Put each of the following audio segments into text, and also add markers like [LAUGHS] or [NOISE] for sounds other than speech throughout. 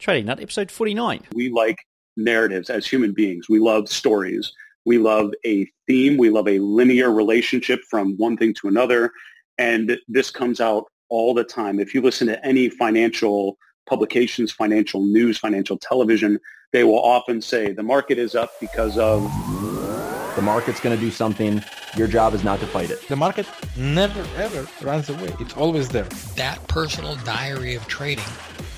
Trading Nut, episode 49. We like narratives as human beings. We love stories. We love a theme. We love a linear relationship from one thing to another. And this comes out all the time. If you listen to any financial publications, financial news, financial television, they will often say the market is up because of the market's going to do something. Your job is not to fight it. The market never ever runs away. It's always there. That personal diary of trading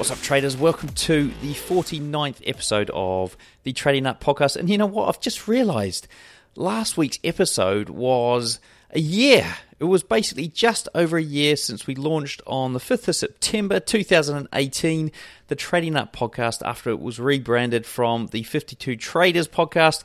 What's up, traders? Welcome to the 49th episode of the Trading Nut podcast. And you know what? I've just realized last week's episode was a year. It was basically just over a year since we launched on the 5th of September 2018 the Trading Nut podcast after it was rebranded from the 52 Traders podcast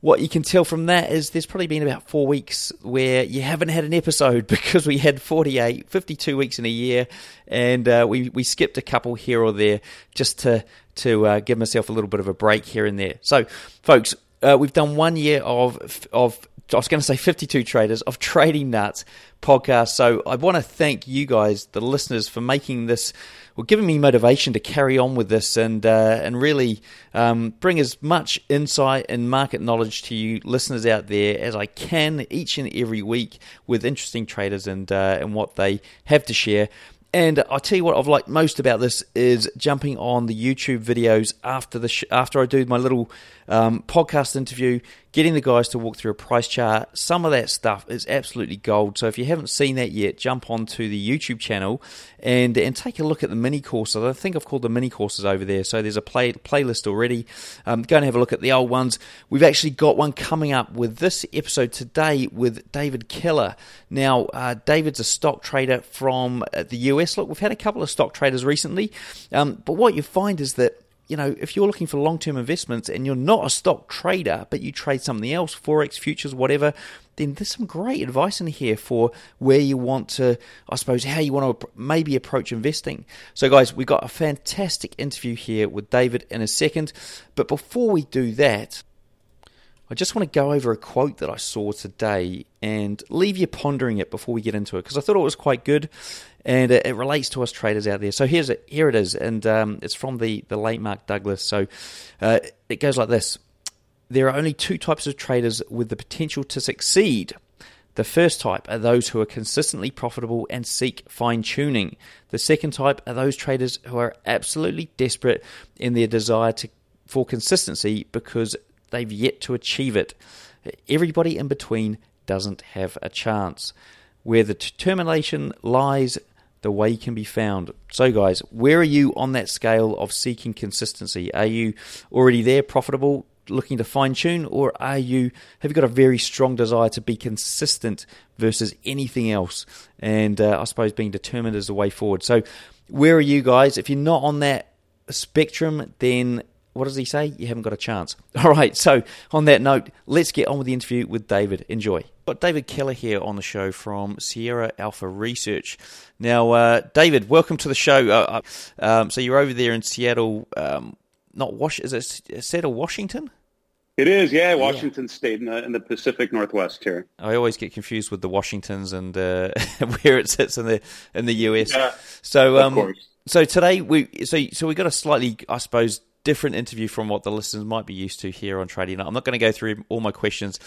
what you can tell from that is there's probably been about four weeks where you haven't had an episode [LAUGHS] because we had 48, 52 weeks in a year, and uh, we, we skipped a couple here or there just to, to uh, give myself a little bit of a break here and there. So, folks, uh, we've done one year of, of I was going to say 52 traders of Trading Nuts podcast. So I want to thank you guys, the listeners, for making this well, giving me motivation to carry on with this and uh, and really um, bring as much insight and market knowledge to you listeners out there as I can each and every week with interesting traders and uh, and what they have to share. And I'll tell you what I've liked most about this is jumping on the YouTube videos after the sh- after I do my little um, podcast interview, getting the guys to walk through a price chart. Some of that stuff is absolutely gold. So if you haven't seen that yet, jump onto the YouTube channel and and take a look at the mini courses. I think I've called the mini courses over there. So there's a play, playlist already. Um, go and have a look at the old ones. We've actually got one coming up with this episode today with David Keller. Now, uh, David's a stock trader from uh, the US. Look, we've had a couple of stock traders recently, um, but what you find is that you know, if you're looking for long term investments and you're not a stock trader, but you trade something else, Forex, futures, whatever, then there's some great advice in here for where you want to, I suppose, how you want to maybe approach investing. So, guys, we've got a fantastic interview here with David in a second. But before we do that, I just want to go over a quote that I saw today and leave you pondering it before we get into it because I thought it was quite good and it, it, relates to us traders out there. So here's it, here it is, and um, it's from the, the late Mark Douglas. So uh, it goes like this There are only two types of traders with the potential to succeed. The first type are those who are consistently profitable and seek fine tuning. The second type are those traders who are absolutely desperate in their desire to, for consistency because they've yet to achieve it. Everybody in between doesn't have a chance. Where the determination lies, the way can be found. So, guys, where are you on that scale of seeking consistency? Are you already there, profitable, looking to fine tune, or are you have you got a very strong desire to be consistent versus anything else? And uh, I suppose being determined is the way forward. So, where are you guys? If you're not on that spectrum, then what does he say? You haven't got a chance. [LAUGHS] All right, so on that note, let's get on with the interview with David. Enjoy. Got David Keller here on the show from Sierra Alpha Research. Now, uh, David, welcome to the show. Uh, uh um, so you're over there in Seattle, um, not Wash, is it Seattle, Washington? It is, yeah, Washington yeah. State in the, in the Pacific Northwest here. I always get confused with the Washingtons and uh, [LAUGHS] where it sits in the in the US. Yeah, so, um, so today we so so we got a slightly, I suppose, different interview from what the listeners might be used to here on Trading I'm not going to go through all my questions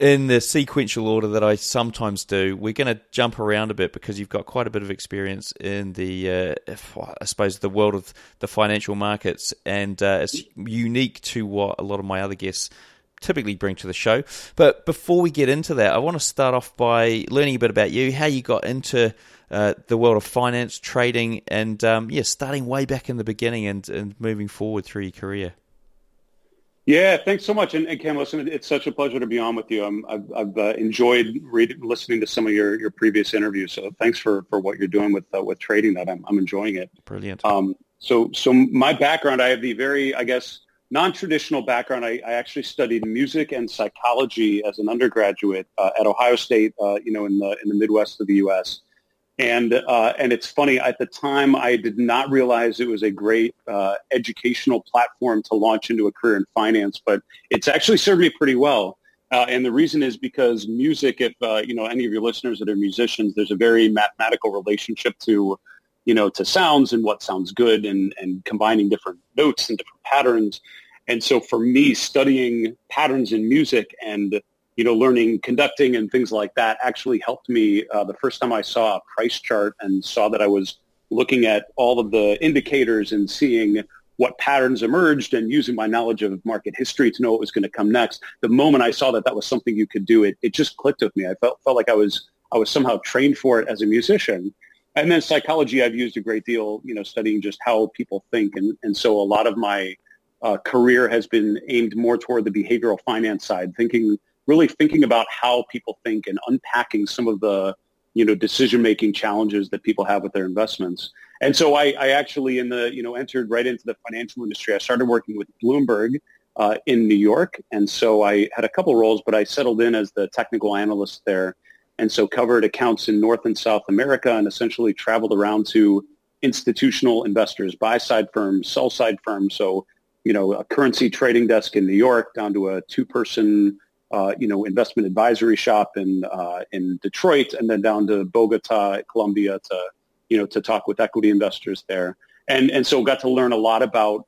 in the sequential order that I sometimes do. We're going to jump around a bit because you've got quite a bit of experience in the, uh, I suppose, the world of the financial markets, and uh, it's unique to what a lot of my other guests typically bring to the show. But before we get into that, I want to start off by learning a bit about you, how you got into uh, the world of finance, trading, and um, yeah, starting way back in the beginning and, and moving forward through your career. Yeah, thanks so much. And, and Cam, listen, it's such a pleasure to be on with you. i have I've uh, enjoyed reading, listening to some of your, your previous interviews. So thanks for, for what you're doing with uh, with trading. That I'm, I'm enjoying it. Brilliant. Um, So, so my background, I have the very, I guess, non-traditional background. I, I actually studied music and psychology as an undergraduate uh, at Ohio State, uh, you know, in the in the Midwest of the U.S. And uh, and it's funny at the time I did not realize it was a great uh, educational platform to launch into a career in finance, but it's actually served me pretty well. Uh, and the reason is because music, if uh, you know any of your listeners that are musicians, there's a very mathematical relationship to you know, to sounds and what sounds good and, and combining different notes and different patterns. And so for me, studying patterns in music and, you know, learning conducting and things like that actually helped me uh, the first time I saw a price chart and saw that I was looking at all of the indicators and seeing what patterns emerged and using my knowledge of market history to know what was going to come next. The moment I saw that that was something you could do, it, it just clicked with me. I felt, felt like I was, I was somehow trained for it as a musician and then psychology I've used a great deal, you know, studying just how people think. And, and so a lot of my uh, career has been aimed more toward the behavioral finance side, thinking, really thinking about how people think and unpacking some of the, you know, decision-making challenges that people have with their investments. And so I, I actually in the, you know, entered right into the financial industry. I started working with Bloomberg uh, in New York. And so I had a couple roles, but I settled in as the technical analyst there and so covered accounts in North and South America and essentially traveled around to institutional investors, buy-side firms, sell-side firms. So, you know, a currency trading desk in New York down to a two-person, uh, you know, investment advisory shop in uh, in Detroit, and then down to Bogota, Colombia, to you know, to talk with equity investors there. And and so got to learn a lot about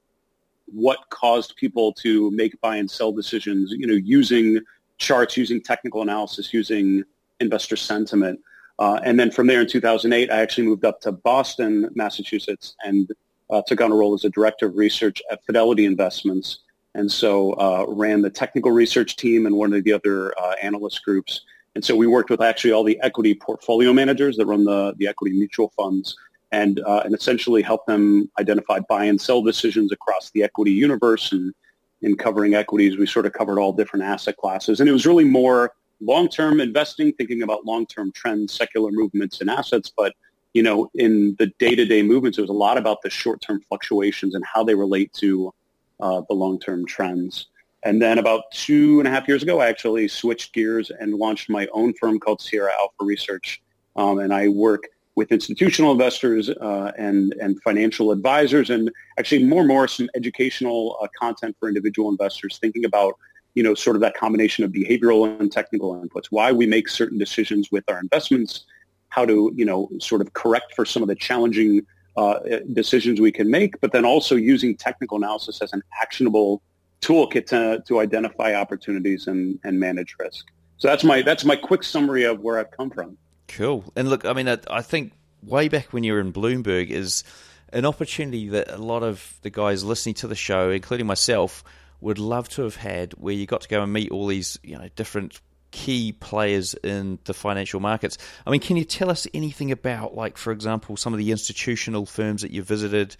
what caused people to make buy and sell decisions. You know, using charts, using technical analysis, using investor sentiment. Uh, and then from there in 2008, I actually moved up to Boston, Massachusetts, and uh, took on a role as a director of research at Fidelity Investments. And so uh, ran the technical research team and one of the other uh, analyst groups. And so we worked with actually all the equity portfolio managers that run the, the equity mutual funds and, uh, and essentially helped them identify buy and sell decisions across the equity universe. And in covering equities, we sort of covered all different asset classes. And it was really more long-term investing, thinking about long-term trends, secular movements in assets, but you know, in the day-to-day movements, it was a lot about the short-term fluctuations and how they relate to uh, the long-term trends. And then about two and a half years ago, I actually switched gears and launched my own firm called Sierra Alpha Research. Um, and I work with institutional investors uh, and, and financial advisors and actually more and more some educational uh, content for individual investors thinking about you know, sort of that combination of behavioral and technical inputs, why we make certain decisions with our investments, how to, you know, sort of correct for some of the challenging uh, decisions we can make, but then also using technical analysis as an actionable toolkit to, to identify opportunities and, and manage risk. So that's my that's my quick summary of where I've come from. Cool. And look, I mean, I, I think way back when you were in Bloomberg is an opportunity that a lot of the guys listening to the show, including myself, would love to have had where you got to go and meet all these you know different key players in the financial markets. I mean, can you tell us anything about, like, for example, some of the institutional firms that you visited?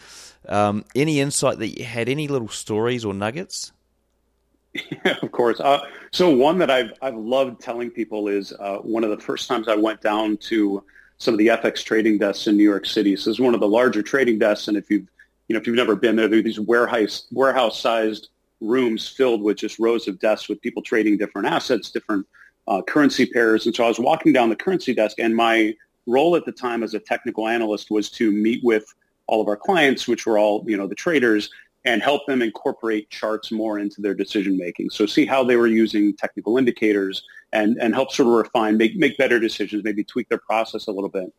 Um, any insight that you had? Any little stories or nuggets? Yeah, [LAUGHS] of course. Uh, so one that I've I've loved telling people is uh, one of the first times I went down to some of the FX trading desks in New York City. So it's one of the larger trading desks, and if you've you know if you've never been there, there are these warehouse warehouse sized rooms filled with just rows of desks with people trading different assets, different uh, currency pairs. And so I was walking down the currency desk, and my role at the time as a technical analyst was to meet with all of our clients, which were all you know the traders, and help them incorporate charts more into their decision making. So see how they were using technical indicators and and help sort of refine, make make better decisions, maybe tweak their process a little bit.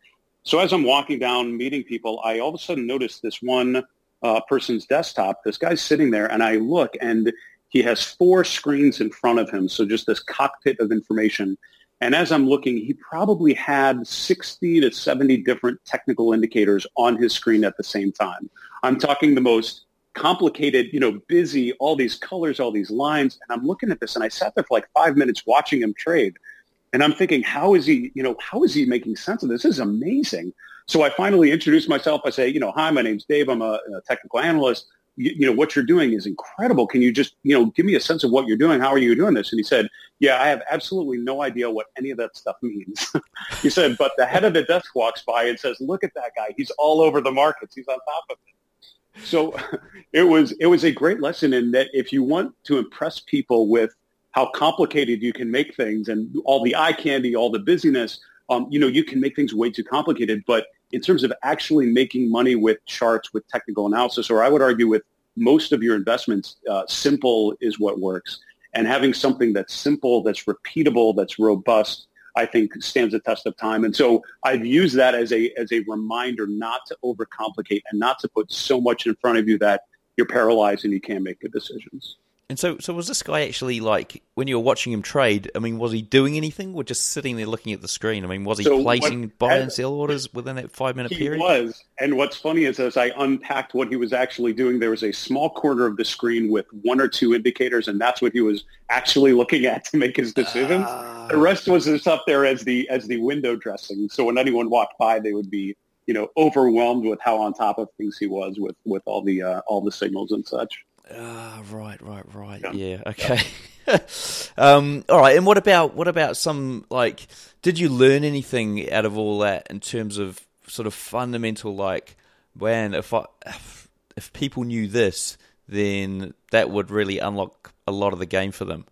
So as I'm walking down meeting people, I all of a sudden noticed this one uh, person's desktop. This guy's sitting there, and I look, and he has four screens in front of him, so just this cockpit of information. And as I'm looking, he probably had 60 to 70 different technical indicators on his screen at the same time. I'm talking the most complicated, you know, busy, all these colors, all these lines. And I'm looking at this and I sat there for like five minutes watching him trade. And I'm thinking, how is he, you know, how is he making sense of this? This is amazing. So I finally introduced myself. I say, you know, hi, my name's Dave. I'm a, a technical analyst. You, you, know, what you're doing is incredible. Can you just, you know, give me a sense of what you're doing? How are you doing this? And he said, yeah, I have absolutely no idea what any of that stuff means. [LAUGHS] he said, but the head of the desk walks by and says, look at that guy. He's all over the markets. He's on top of it. so [LAUGHS] it was it was a great lesson in that if you want to impress people with how complicated you can make things and all the eye candy, all the busyness, um, you know, you can make things way too complicated. But in terms of actually making money with charts, with technical analysis, or I would argue with most of your investments, uh, simple is what works. And having something that's simple, that's repeatable, that's robust, I think stands the test of time. And so I've used that as a as a reminder not to overcomplicate and not to put so much in front of you that you're paralyzed and you can't make good decisions. And so, so was this guy actually like when you were watching him trade? I mean, was he doing anything, or just sitting there looking at the screen? I mean, was he so placing what, buy and sell orders within that five minute period? He was. And what's funny is, as I unpacked what he was actually doing, there was a small corner of the screen with one or two indicators, and that's what he was actually looking at to make his decisions. Uh, the rest was just up there as the as the window dressing. So when anyone walked by, they would be you know overwhelmed with how on top of things he was with with all the uh, all the signals and such. Ah, right, right, right. Yeah, yeah okay. Yeah. [LAUGHS] um, all right. And what about what about some like? Did you learn anything out of all that in terms of sort of fundamental like? Man, if I [SIGHS] if people knew this, then that would really unlock a lot of the game for them.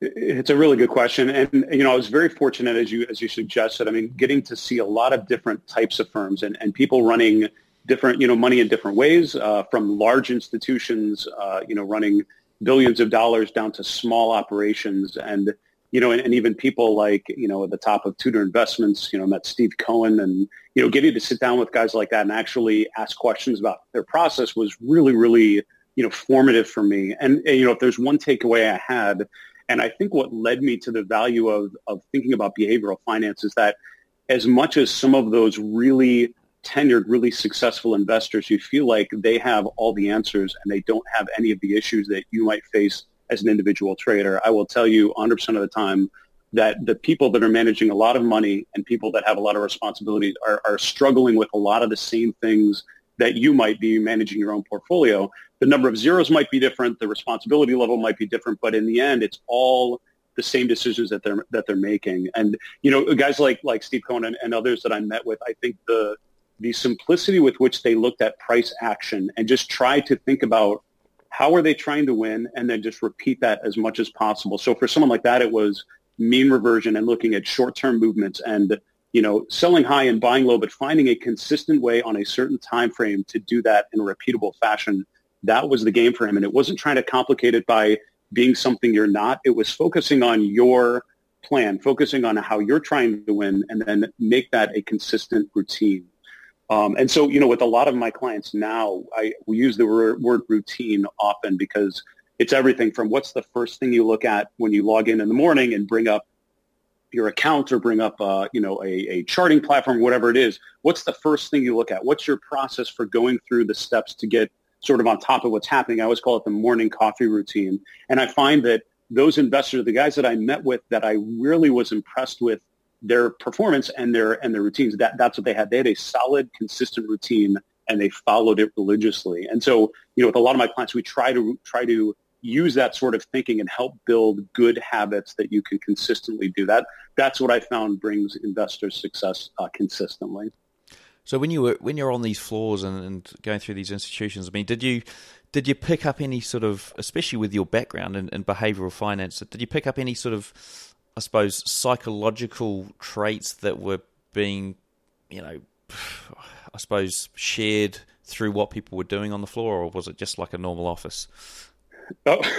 It's a really good question, and you know, I was very fortunate, as you as you suggested. I mean, getting to see a lot of different types of firms and, and people running different, you know, money in different ways, uh, from large institutions, uh, you know, running billions of dollars down to small operations, and you know, and, and, even people like you know at the top of Tudor Investments, you know, met Steve Cohen, and you know, getting to sit down with guys like that and actually ask questions about their process was really, really, you know, formative for me. And, and you know, if there's one takeaway I had, and I think what led me to the value of of thinking about behavioral finance is that as much as some of those really tenured, really successful investors who feel like they have all the answers and they don't have any of the issues that you might face as an individual trader. I will tell you 100% of the time that the people that are managing a lot of money and people that have a lot of responsibilities are, are struggling with a lot of the same things that you might be managing your own portfolio. The number of zeros might be different, the responsibility level might be different, but in the end, it's all the same decisions that they're that they're making. And you know, guys like like Steve Cohen and, and others that I met with, I think the the simplicity with which they looked at price action and just tried to think about how are they trying to win and then just repeat that as much as possible. So for someone like that, it was mean reversion and looking at short-term movements and you know selling high and buying low, but finding a consistent way on a certain time frame to do that in a repeatable fashion. That was the game for him, and it wasn't trying to complicate it by being something you're not. It was focusing on your plan, focusing on how you're trying to win, and then make that a consistent routine. Um, and so, you know, with a lot of my clients now, I we use the word routine often because it's everything from what's the first thing you look at when you log in in the morning and bring up your account or bring up, uh, you know, a, a charting platform, whatever it is. What's the first thing you look at? What's your process for going through the steps to get sort of on top of what's happening? I always call it the morning coffee routine. And I find that those investors, the guys that I met with that I really was impressed with their performance and their and their routines. That that's what they had. They had a solid, consistent routine, and they followed it religiously. And so, you know, with a lot of my clients, we try to try to use that sort of thinking and help build good habits that you can consistently do. That that's what I found brings investors success uh, consistently. So when you were when you're on these floors and, and, going through these institutions, I mean, did you did you pick up any sort of, especially with your background in, in behavioral finance, did you pick up any sort of I suppose, psychological traits that were being, you know, I suppose, shared through what people were doing on the floor, or was it just like a normal office? Oh. [LAUGHS]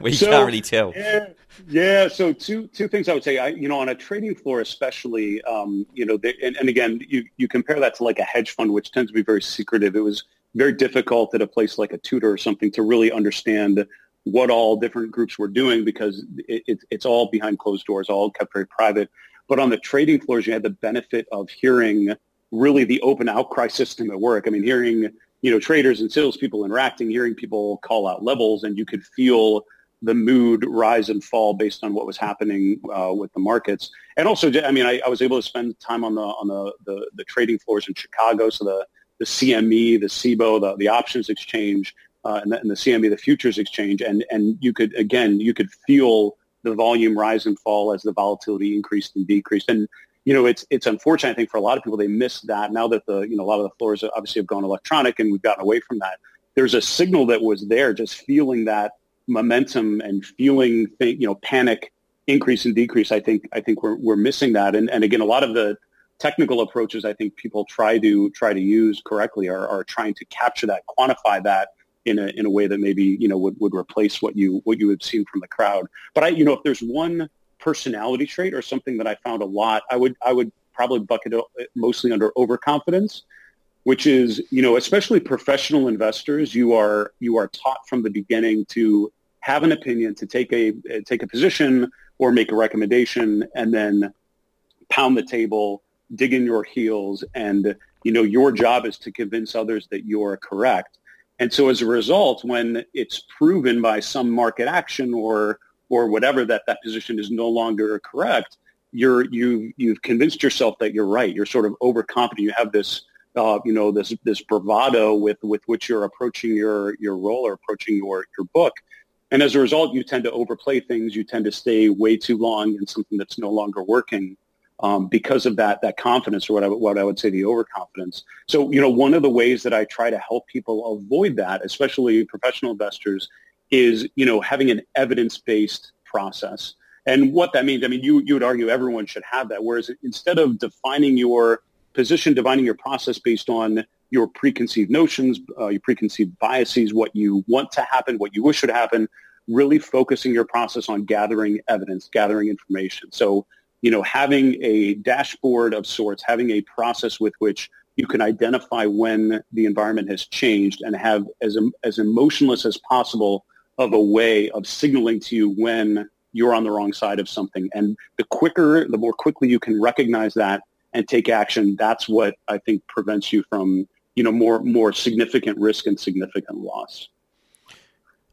well, you so, can't really tell. Yeah, yeah. So two two things I would say. I, you know, on a trading floor, especially, um, you know, they, and, and again, you you compare that to like a hedge fund, which tends to be very secretive. It was very difficult at a place like a Tudor or something to really understand what all different groups were doing because it, it, it's all behind closed doors, all kept very private. But on the trading floors, you had the benefit of hearing really the open outcry system at work. I mean, hearing you know traders and salespeople interacting, hearing people call out levels, and you could feel the mood rise and fall based on what was happening uh, with the markets. And also, I mean, I, I, was able to spend time on the on the, the, the trading floors in Chicago, so the the CME, the CBOE, the, the options exchange, uh, and, the, and the CME, the futures exchange, and and you could again you could feel the volume rise and fall as the volatility increased and decreased. And you know, it's it's unfortunate. I think for a lot of people, they miss that. Now that the you know a lot of the floors obviously have gone electronic, and we've gotten away from that. There's a signal that was there, just feeling that momentum and feeling you know panic increase and decrease. I think I think we're we're missing that. And and again, a lot of the technical approaches I think people try to try to use correctly are, are trying to capture that, quantify that in a in a way that maybe you know would, would replace what you what you had seen from the crowd. But I you know if there's one personality trait or something that I found a lot, I would I would probably bucket it uh, mostly under overconfidence, which is you know especially professional investors. You are you are taught from the beginning to have an opinion, to take a uh, take a position or make a recommendation, and then pound the table, dig in your heels, and you know your job is to convince others that you're correct. And so as a result, when it's proven by some market action or or whatever that that position is no longer correct, you're you you've convinced yourself that you're right. You're sort of overconfident. You have this uh, you know this this bravado with with which you're approaching your your role or approaching your your book. And as a result, you tend to overplay things. You tend to stay way too long in something that's no longer working um, because of that that confidence, or what I, what I would say the overconfidence. So, you know, one of the ways that I try to help people avoid that, especially professional investors, is you know having an evidence-based process. And what that means, I mean, you you would argue everyone should have that. Whereas instead of defining your position, defining your process based on your preconceived notions, uh, your preconceived biases, what you want to happen, what you wish would happen, really focusing your process on gathering evidence, gathering information. So, you know, having a dashboard of sorts, having a process with which you can identify when the environment has changed and have as, as emotionless as possible of a way of signaling to you when you're on the wrong side of something. And the quicker, the more quickly you can recognize that and take action, that's what I think prevents you from, you know, more more significant risk and significant loss.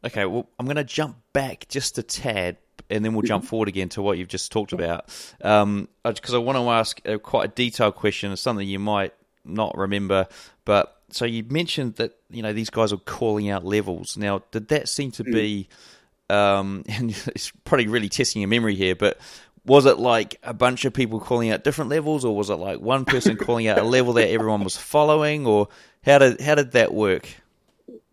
Okay, well, I'm going to jump back just a tad, and then we'll jump mm-hmm. forward again to what you've just talked about, because um, I want to ask a, quite a detailed question. It's something you might not remember, but so you mentioned that you know these guys are calling out levels. Now, did that seem to be? Um, [LAUGHS] and it's probably really testing your memory here, but was it like a bunch of people calling out different levels, or was it like one person [LAUGHS] calling out a level that everyone was following, or how did how did that work?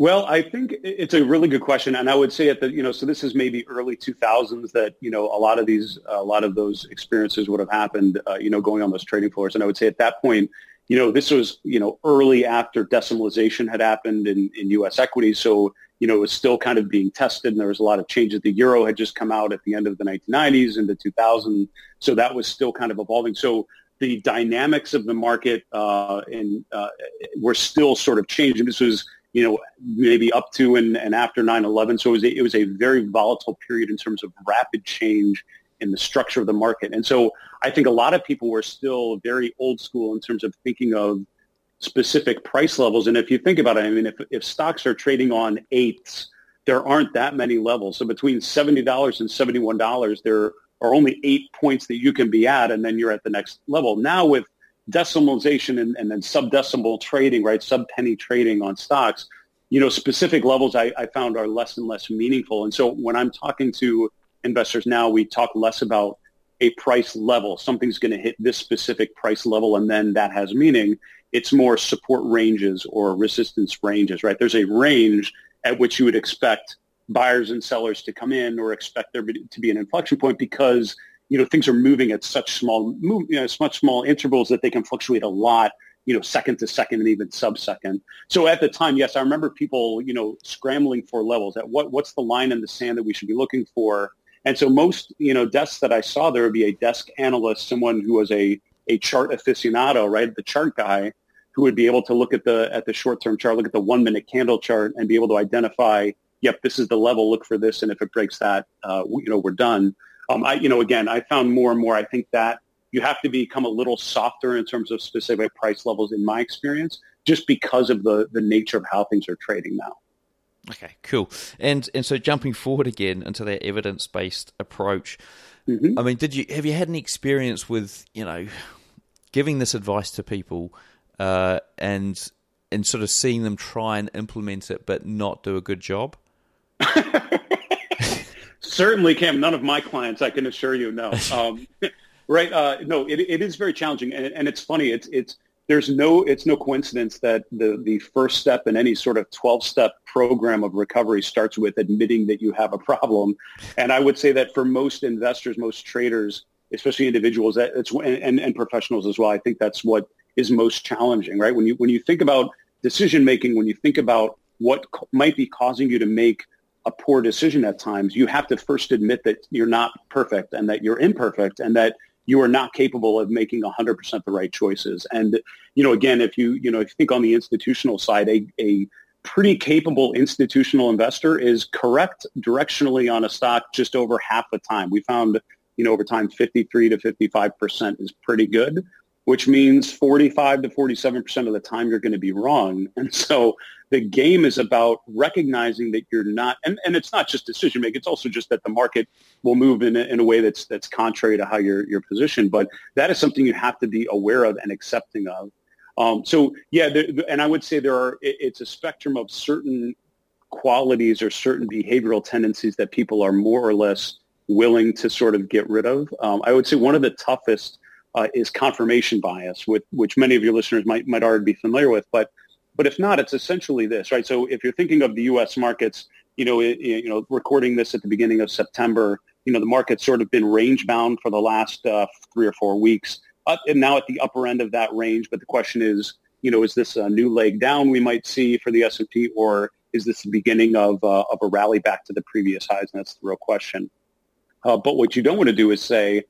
Well, I think it's a really good question, and I would say at the you know so this is maybe early 2000s that you know a lot of these a lot of those experiences would have happened uh, you know going on those trading floors, and I would say at that point you know, this was, you know, early after decimalization had happened in, in U.S. equities. So, you know, it was still kind of being tested and there was a lot of changes. The euro had just come out at the end of the 1990s into 2000. So that was still kind of evolving. So the dynamics of the market uh, and uh, were still sort of changing. This was, you know, maybe up to and, and after 9-11. So it was, a, it was a very volatile period in terms of rapid change in the structure of the market. And so I think a lot of people were still very old school in terms of thinking of specific price levels. And if you think about it, I mean, if, if stocks are trading on eighths, there aren't that many levels. So between $70 and $71, there are only eight points that you can be at, and then you're at the next level. Now with decimalization and, and then sub-decimal trading, right, sub-penny trading on stocks, you know, specific levels I, I found are less and less meaningful. And so when I'm talking to investors now, we talk less about a price level. Something's going to hit this specific price level, and then that has meaning. It's more support ranges or resistance ranges, right? There's a range at which you would expect buyers and sellers to come in or expect there to be an inflection point because you know things are moving at such small move, you know, such small intervals that they can fluctuate a lot you know second to second and even sub second so at the time yes i remember people you know scrambling for levels at what what's the line in the sand that we should be looking for and so most, you know, desks that I saw, there would be a desk analyst, someone who was a, a chart aficionado, right? The chart guy who would be able to look at the, at the short-term chart, look at the one minute candle chart and be able to identify, yep, this is the level, look for this. And if it breaks that, uh, you know, we're done. Um, I, you know, again, I found more and more, I think that you have to become a little softer in terms of specific price levels in my experience, just because of the, the nature of how things are trading now. Okay, cool. And and so jumping forward again into that evidence based approach. Mm-hmm. I mean, did you have you had any experience with you know giving this advice to people uh, and and sort of seeing them try and implement it but not do a good job? [LAUGHS] Certainly, Cam. None of my clients, I can assure you, no. [LAUGHS] Um, [LAUGHS] Right. Uh, no, it, it is very challenging, and, and it's funny. It's it's there's no it's no coincidence that the the first step in any sort of 12 step program of recovery starts with admitting that you have a problem and i would say that for most investors most traders especially individuals that it's and, and professionals as well i think that's what is most challenging right when you when you think about decision making when you think about what might be causing you to make a poor decision at times you have to first admit that you're not perfect and that you're imperfect and that you are not capable of making 100% the right choices. And, you know, again, if you, you know, if you think on the institutional side, a, a pretty capable institutional investor is correct directionally on a stock just over half the time. We found, you know, over time, 53 to 55% is pretty good, which means 45 to 47% of the time you're going to be wrong. And so the game is about recognizing that you're not, and, and it's not just decision making. It's also just that the market will move in a, in a way that's that's contrary to how you're you're positioned. But that is something you have to be aware of and accepting of. Um, so yeah, and I would say there are. It, it's a spectrum of certain qualities or certain behavioral tendencies that people are more or less willing to sort of get rid of. Um, I would say one of the toughest uh, is confirmation bias, with, which many of your listeners might might already be familiar with, but but if not, it's essentially this, right? So if you're thinking of the U.S. markets, you know, it, you know, recording this at the beginning of September, you know, the market's sort of been range bound for the last uh, three or four weeks, uh, and now at the upper end of that range. But the question is, you know, is this a new leg down we might see for the S&P, or is this the beginning of uh, of a rally back to the previous highs? And that's the real question. Uh, but what you don't want to do is say,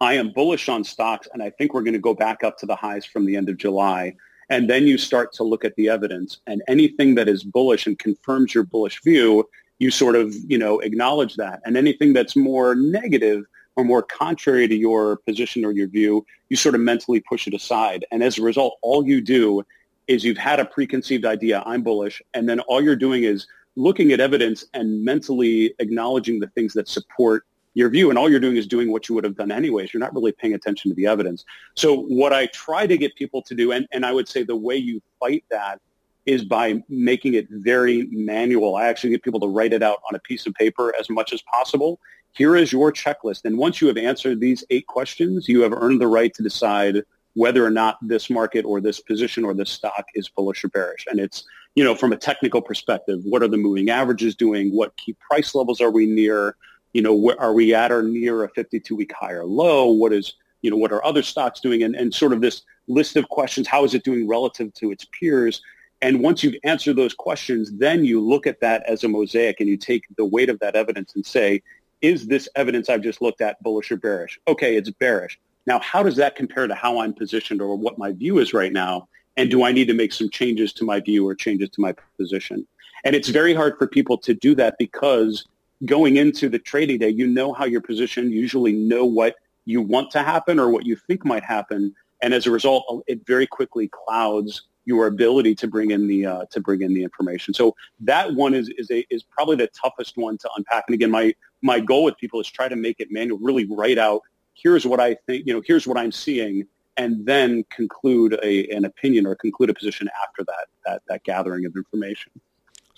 I am bullish on stocks, and I think we're going to go back up to the highs from the end of July. And then you start to look at the evidence and anything that is bullish and confirms your bullish view, you sort of, you know, acknowledge that. And anything that's more negative or more contrary to your position or your view, you sort of mentally push it aside. And as a result, all you do is you've had a preconceived idea, I'm bullish, and then all you're doing is looking at evidence and mentally acknowledging the things that support your view and all you're doing is doing what you would have done anyways. You're not really paying attention to the evidence. So what I try to get people to do, and, and I would say the way you fight that is by making it very manual. I actually get people to write it out on a piece of paper as much as possible. Here is your checklist. And once you have answered these eight questions, you have earned the right to decide whether or not this market or this position or this stock is bullish or bearish. And it's, you know, from a technical perspective, what are the moving averages doing? What key price levels are we near? You know, where, are we at or near a 52-week high or low? What is, you know, what are other stocks doing? And, and sort of this list of questions, how is it doing relative to its peers? And once you've answered those questions, then you look at that as a mosaic and you take the weight of that evidence and say, is this evidence I've just looked at bullish or bearish? Okay, it's bearish. Now, how does that compare to how I'm positioned or what my view is right now? And do I need to make some changes to my view or changes to my position? And it's very hard for people to do that because going into the trading day, you know how you're positioned, you usually know what you want to happen or what you think might happen. And as a result, it very quickly clouds your ability to bring in the uh, to bring in the information. So that one is is a, is probably the toughest one to unpack. And again, my my goal with people is try to make it manual, really write out here's what I think, you know, here's what I'm seeing, and then conclude a, an opinion or conclude a position after that that that gathering of information.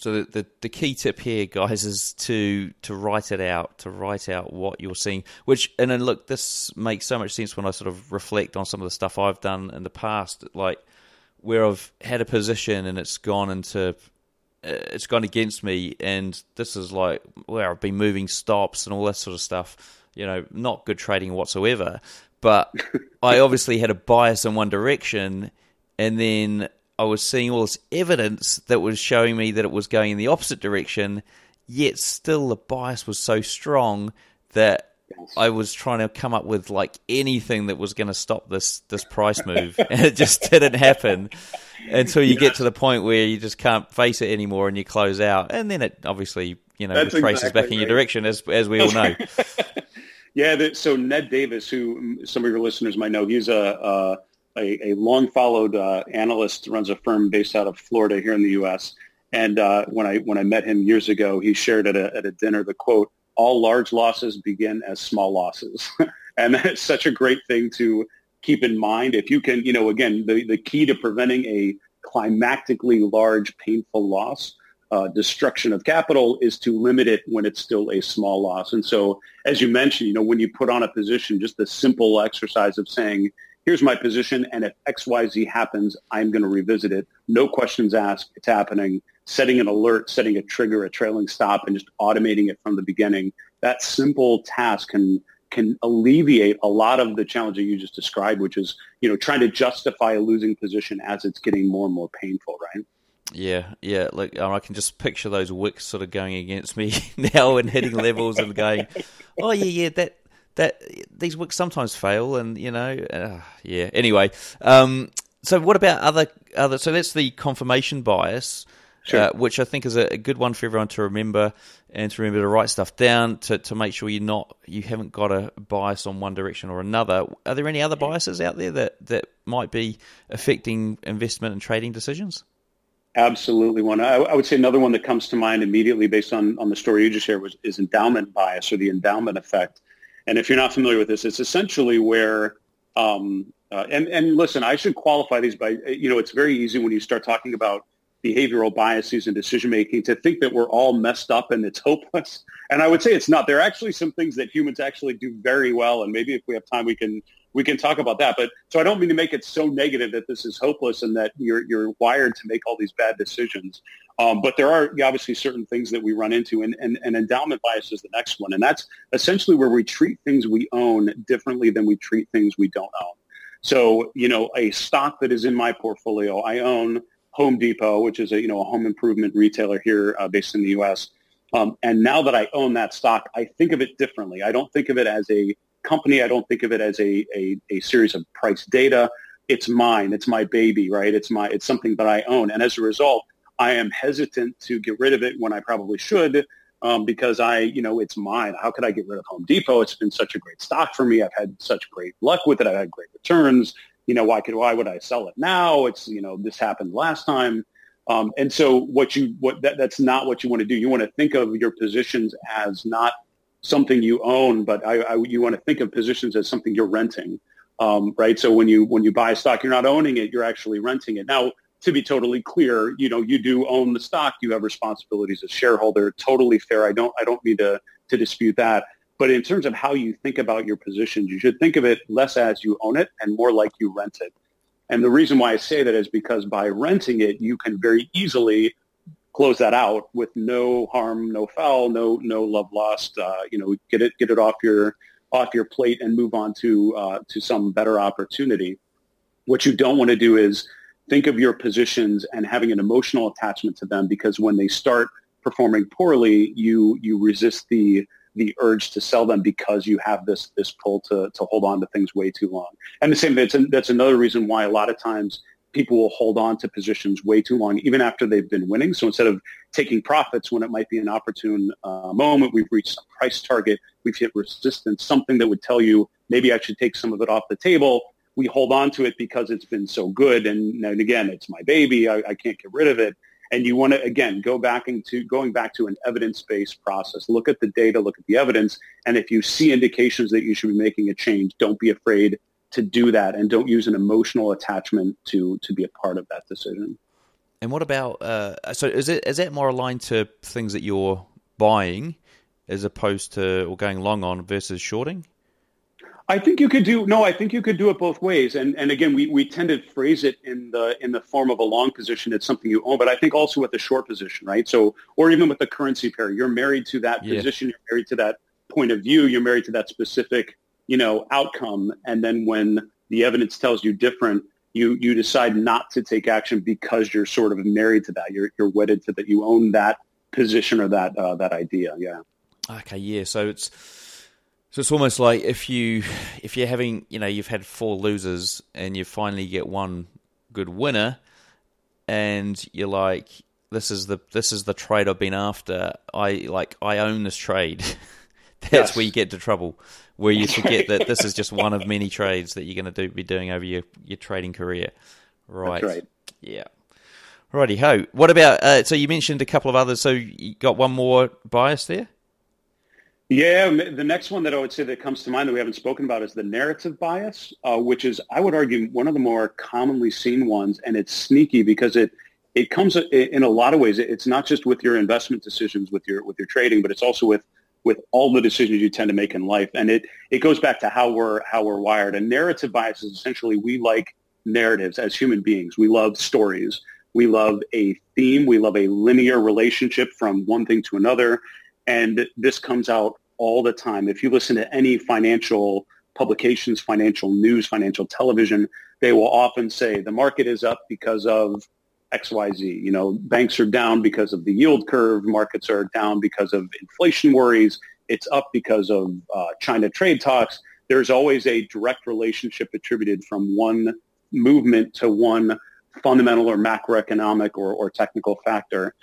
So the, the, the key tip here, guys, is to to write it out, to write out what you're seeing. Which and then look, this makes so much sense when I sort of reflect on some of the stuff I've done in the past, like where I've had a position and it's gone into uh, it's gone against me, and this is like where I've been moving stops and all that sort of stuff. You know, not good trading whatsoever. But [LAUGHS] I obviously had a bias in one direction, and then I was seeing all this evidence that was showing me that it was going in the opposite direction, yet still the bias was so strong that I was trying to come up with like anything that was going to stop this this price move, [LAUGHS] and it just didn't happen until you get to the point where you just can't face it anymore and you close out, and then it obviously you know That's retraces exactly back in your direction as as we all know. [LAUGHS] yeah, so Ned Davis, who some of your listeners might know, he's a, a a, a long followed uh, analyst runs a firm based out of Florida here in the U.S. And uh, when I when I met him years ago, he shared at a, at a dinner the quote: "All large losses begin as small losses," [LAUGHS] and that's such a great thing to keep in mind. If you can, you know, again, the, the key to preventing a climactically large, painful loss uh, destruction of capital is to limit it when it's still a small loss. And so, as you mentioned, you know, when you put on a position, just the simple exercise of saying, here's my position, and if X, Y, Z happens, I'm going to revisit it. No questions asked. It's happening. Setting an alert, setting a trigger, a trailing stop, and just automating it from the beginning. That simple task can can alleviate a lot of the challenge that you just described, which is you know trying to justify a losing position as it's getting more and more painful, right? Yeah, yeah. Like I can just picture those wicks sort of going against me [LAUGHS] now and hitting levels and going, oh yeah, yeah, that that these wicks sometimes fail, and you know, uh, yeah. Anyway, um, so what about other other? So that's the confirmation bias. Sure. Uh, which I think is a, a, good one for everyone to remember and to remember to write stuff down to, to make sure you're not you haven't got a bias on one direction or another. Are there any other biases out there that, that might be affecting investment and trading decisions? Absolutely one. I, I, would say another one that comes to mind immediately based on, on the story you just shared was is endowment bias or the endowment effect. And if you're not familiar with this, it's essentially where um, uh, and and listen, I should qualify these by you know it's very easy when you start talking about behavioral biases and decision making to think that we're all messed up and it's [LAUGHS] hopeless. And I would say it's not. There are actually some things that humans actually do very well, and maybe if we have time, we can we can talk about that. But so I don't mean to make it so negative that this is hopeless and that you're you're wired to make all these bad decisions. Um, but there are obviously certain things that we run into, and, and, and endowment bias is the next one, and that's essentially where we treat things we own differently than we treat things we don't own. So you know, a stock that is in my portfolio, I own Home Depot, which is a you know a home improvement retailer here uh, based in the U.S. Um, and now that I own that stock, I think of it differently. I don't think of it as a company. I don't think of it as a, a, a series of price data. It's mine. It's my baby, right? It's my, it's something that I own. And as a result, I am hesitant to get rid of it when I probably should um, because I, you know, it's mine. How could I get rid of Home Depot? It's been such a great stock for me. I've had such great luck with it. I've had great returns. You know, why could, why would I sell it now? It's, you know, this happened last time. Um, and so what you, what that, that's not what you want to do. You want to think of your positions as not something you own, but I, I, you want to think of positions as something you're renting, um, right? So when you when you buy a stock, you're not owning it; you're actually renting it. Now, to be totally clear, you know, you do own the stock. You have responsibilities as shareholder. Totally fair. I don't I don't mean to to dispute that. But in terms of how you think about your positions, you should think of it less as you own it and more like you rent it. And the reason why I say that is because by renting it, you can very easily close that out with no harm, no foul, no no love lost. Uh, you know, get it get it off your off your plate and move on to uh, to some better opportunity. What you don't want to do is think of your positions and having an emotional attachment to them because when they start performing poorly, you you resist the the urge to sell them because you have this this pull to to hold on to things way too long. And the same that's that's another reason why a lot of times people will hold on to positions way too long, even after they've been winning. So instead of taking profits when it might be an opportune uh, moment, we've reached a price target, we've hit resistance, something that would tell you maybe I should take some of it off the table. We hold on to it because it's been so good. And, and again, it's my baby. I, I can't get rid of it. And you want to, again, go back into going back to an evidence-based process. Look at the data, look at the evidence. And if you see indications that you should be making a change, don't be afraid to do that and don't use an emotional attachment to to be a part of that decision. And what about uh, so is it is that more aligned to things that you're buying as opposed to or going long on versus shorting? I think you could do no. I think you could do it both ways. And and again, we, we tend to phrase it in the in the form of a long position. It's something you own, but I think also with the short position, right? So or even with the currency pair, you're married to that yeah. position. You're married to that point of view. You're married to that specific you know, outcome. And then when the evidence tells you different, you, you decide not to take action because you're sort of married to that. You're, you're wedded to that. You own that position or that, uh, that idea. Yeah. Okay. Yeah. So it's, so it's almost like if you, if you're having, you know, you've had four losers and you finally get one good winner and you're like, this is the, this is the trade I've been after. I like, I own this trade. [LAUGHS] That's yes. where you get into trouble where you forget that this is just one of many trades that you're going to do, be doing over your, your trading career. Right. right. Yeah. Righty ho. What about? Uh, so you mentioned a couple of others. So you got one more bias there. Yeah, the next one that I would say that comes to mind that we haven't spoken about is the narrative bias, uh, which is, I would argue, one of the more commonly seen ones, and it's sneaky because it it comes in a lot of ways. It's not just with your investment decisions, with your with your trading, but it's also with with all the decisions you tend to make in life. And it it goes back to how we're how we're wired. And narrative bias is essentially we like narratives as human beings. We love stories. We love a theme. We love a linear relationship from one thing to another. And this comes out all the time. If you listen to any financial publications, financial news, financial television, they will often say the market is up because of XYZ. You know, banks are down because of the yield curve. Markets are down because of inflation worries. It's up because of uh, China trade talks. There's always a direct relationship attributed from one movement to one fundamental or macroeconomic or, or technical factor.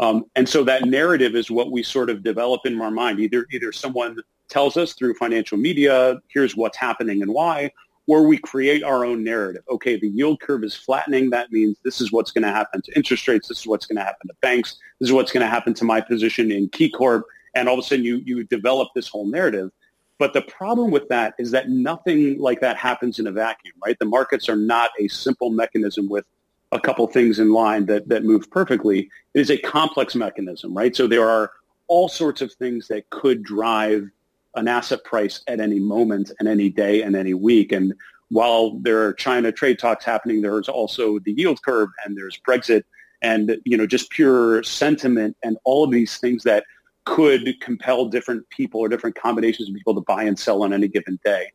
Um, and so that narrative is what we sort of develop in our mind. Either either someone tells us through financial media, here's what's happening and why, or we create our own narrative. Okay, the yield curve is flattening. That means this is what's going to happen to interest rates. This is what's going to happen to banks. This is what's going to happen to my position in KeyCorp. And all of a sudden you, you develop this whole narrative. But the problem with that is that nothing like that happens in a vacuum, right? The markets are not a simple mechanism with a couple things in line that, that move perfectly. It is a complex mechanism, right? So there are all sorts of things that could drive an asset price at any moment and any day and any week. And while there are China trade talks happening, there's also the yield curve and there's Brexit and, you know, just pure sentiment and all of these things that could compel different people or different combinations of people to buy and sell on any given day.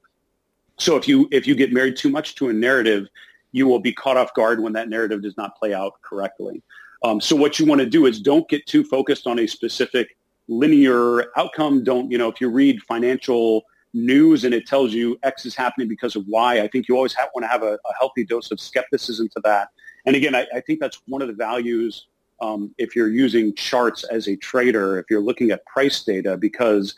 So if you if you get married too much to a narrative, you will be caught off guard when that narrative does not play out correctly. Um, so what you want to do is don't get too focused on a specific linear outcome. Don't, you know, if you read financial news and it tells you X is happening because of Y, I think you always have, want to have a, a, healthy dose of skepticism to that. And again, I, I think that's one of the values um, if you're using charts as a trader, if you're looking at price data, because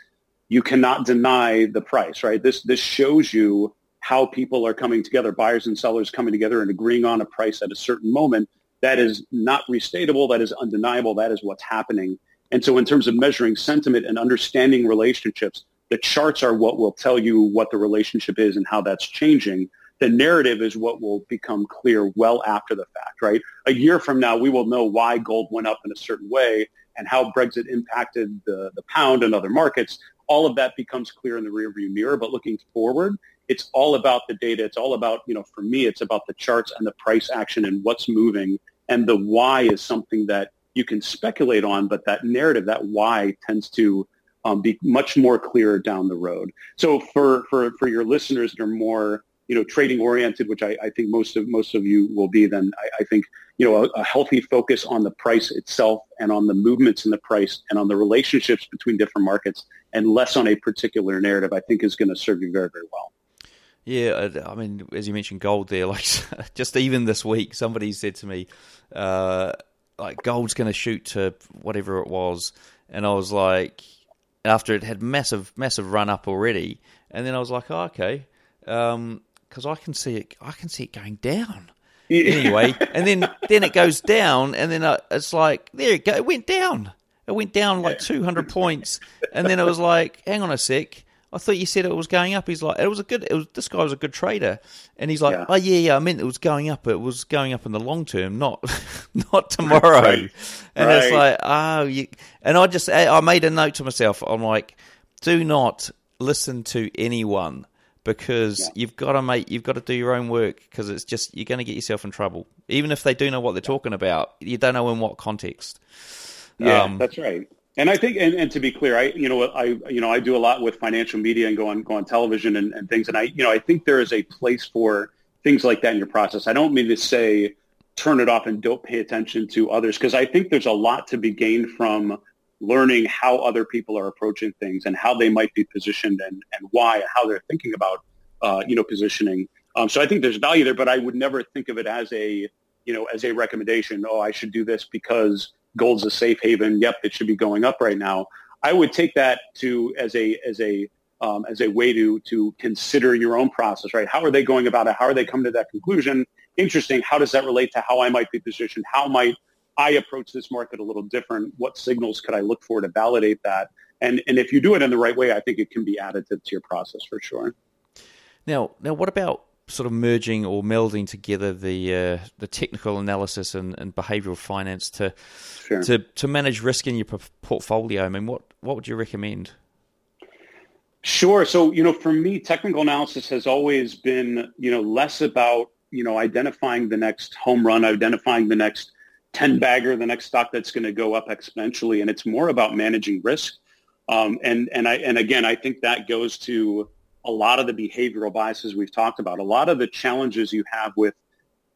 you cannot deny the price, right? This this shows you how people are coming together, buyers and sellers coming together and agreeing on a price at a certain moment. That is not restatable. That is undeniable. That is what's happening. And so in terms of measuring sentiment and understanding relationships, the charts are what will tell you what the relationship is and how that's changing. The narrative is what will become clear well after the fact, right? A year from now, we will know why gold went up in a certain way and how Brexit impacted the, the pound and other markets. All of that becomes clear in the rearview mirror. But looking forward, it's all about the data. It's all about, you know, for me, it's about the charts and the price action and what's moving. And the why is something that you can speculate on, but that narrative, that why tends to um, be much more clear down the road. So for, for, for your listeners that are more, you know, trading oriented, which I, I think most of, most of you will be, then I, I think, you know, a, a, healthy focus on the price itself and on the movements in the price and on the relationships between different markets and less on a particular narrative, I think is going to serve you very, very well. Yeah, I mean, as you mentioned, gold there. Like, [LAUGHS] just even this week, somebody said to me, uh, like gold's going to shoot to whatever it was, and I was like, after it had massive massive run up already, and then I was like, oh, okay, because um, I can see it, I can see it going down. Yeah. Anyway, and then then it goes down, and then uh, it's like there it go, it went down. It went down like 200 points, and then it was like, hang on a sec. I thought you said it was going up. He's like, it was a good. It was this guy was a good trader, and he's like, yeah. oh yeah, yeah. I meant it was going up. It was going up in the long term, not [LAUGHS] not [LAUGHS] tomorrow. Right. And right. it's like, oh, you, and I just I made a note to myself. I'm like, do not listen to anyone because yeah. you've got to make you've got to do your own work because it's just you're going to get yourself in trouble. Even if they do know what they're talking about, you don't know in what context. Yeah, um, that's right. And I think, and, and, to be clear, I, you know, I, you know, I do a lot with financial media and go on, go on television and, and things. And I, you know, I think there is a place for things like that in your process. I don't mean to say turn it off and don't pay attention to others because I think there's a lot to be gained from learning how other people are approaching things and how they might be positioned and, and why and how they're thinking about, uh, you know, positioning. Um, so I think there's value there, but I would never think of it as a, you know, as a recommendation. Oh, I should do this because gold's a safe haven. Yep, it should be going up right now. I would take that to as a as a um, as a way to to consider your own process, right? How are they going about it? How are they coming to that conclusion? Interesting. How does that relate to how I might be positioned? How might I approach this market a little different? What signals could I look for to validate that? And and if you do it in the right way, I think it can be additive to your process for sure. Now, now, what about sort of merging or melding together the uh, the technical analysis and, and behavioral finance to sure. to to manage risk in your portfolio. I mean, what what would you recommend? Sure. So you know, for me, technical analysis has always been you know less about you know identifying the next home run, identifying the next ten bagger, the next stock that's going to go up exponentially, and it's more about managing risk. Um, and and I and again, I think that goes to a lot of the behavioral biases we've talked about. A lot of the challenges you have with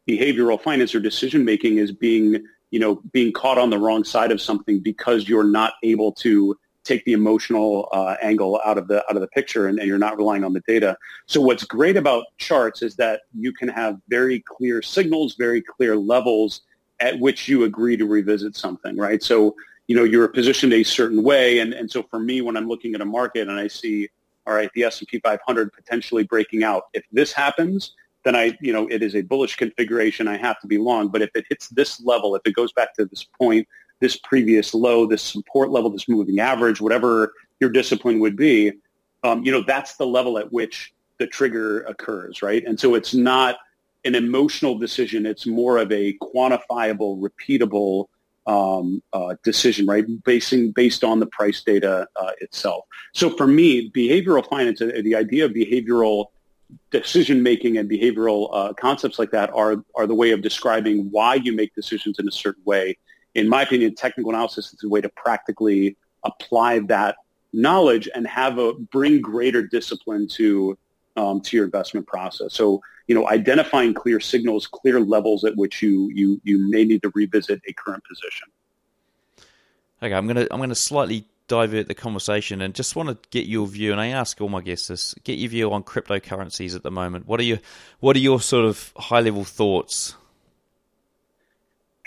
behavioral finance or decision making is being, you know, being caught on the wrong side of something because you're not able to take the emotional uh, angle out of the out of the picture and, and, you're not relying on the data. So what's great about charts is that you can have very clear signals, very clear levels at which you agree to revisit something, right? So, you know, you're positioned a certain way. And, and so for me, when I'm looking at a market and I see all right, the S&P 500 potentially breaking out. If this happens, then I, you know, it is a bullish configuration. I have to be long. But if it hits this level, if it goes back to this point, this previous low, this support level, this moving average, whatever your discipline would be, um, you know, that's the level at which the trigger occurs, right? And so it's not an emotional decision. It's more of a quantifiable, repeatable um, uh, decision, right? Basing based on the price data uh, itself. So for me, behavioral finance, uh, the idea of behavioral decision making and behavioral uh, concepts like that are are the way of describing why you make decisions in a certain way. In my opinion, technical analysis is a way to practically apply that knowledge and have a bring greater discipline to um, to your investment process. So you know, identifying clear signals, clear levels at which you you you may need to revisit a current position. Okay, I'm gonna I'm gonna slightly divert the conversation and just want to get your view. And I ask all my guests this: get your view on cryptocurrencies at the moment. What are your what are your sort of high level thoughts?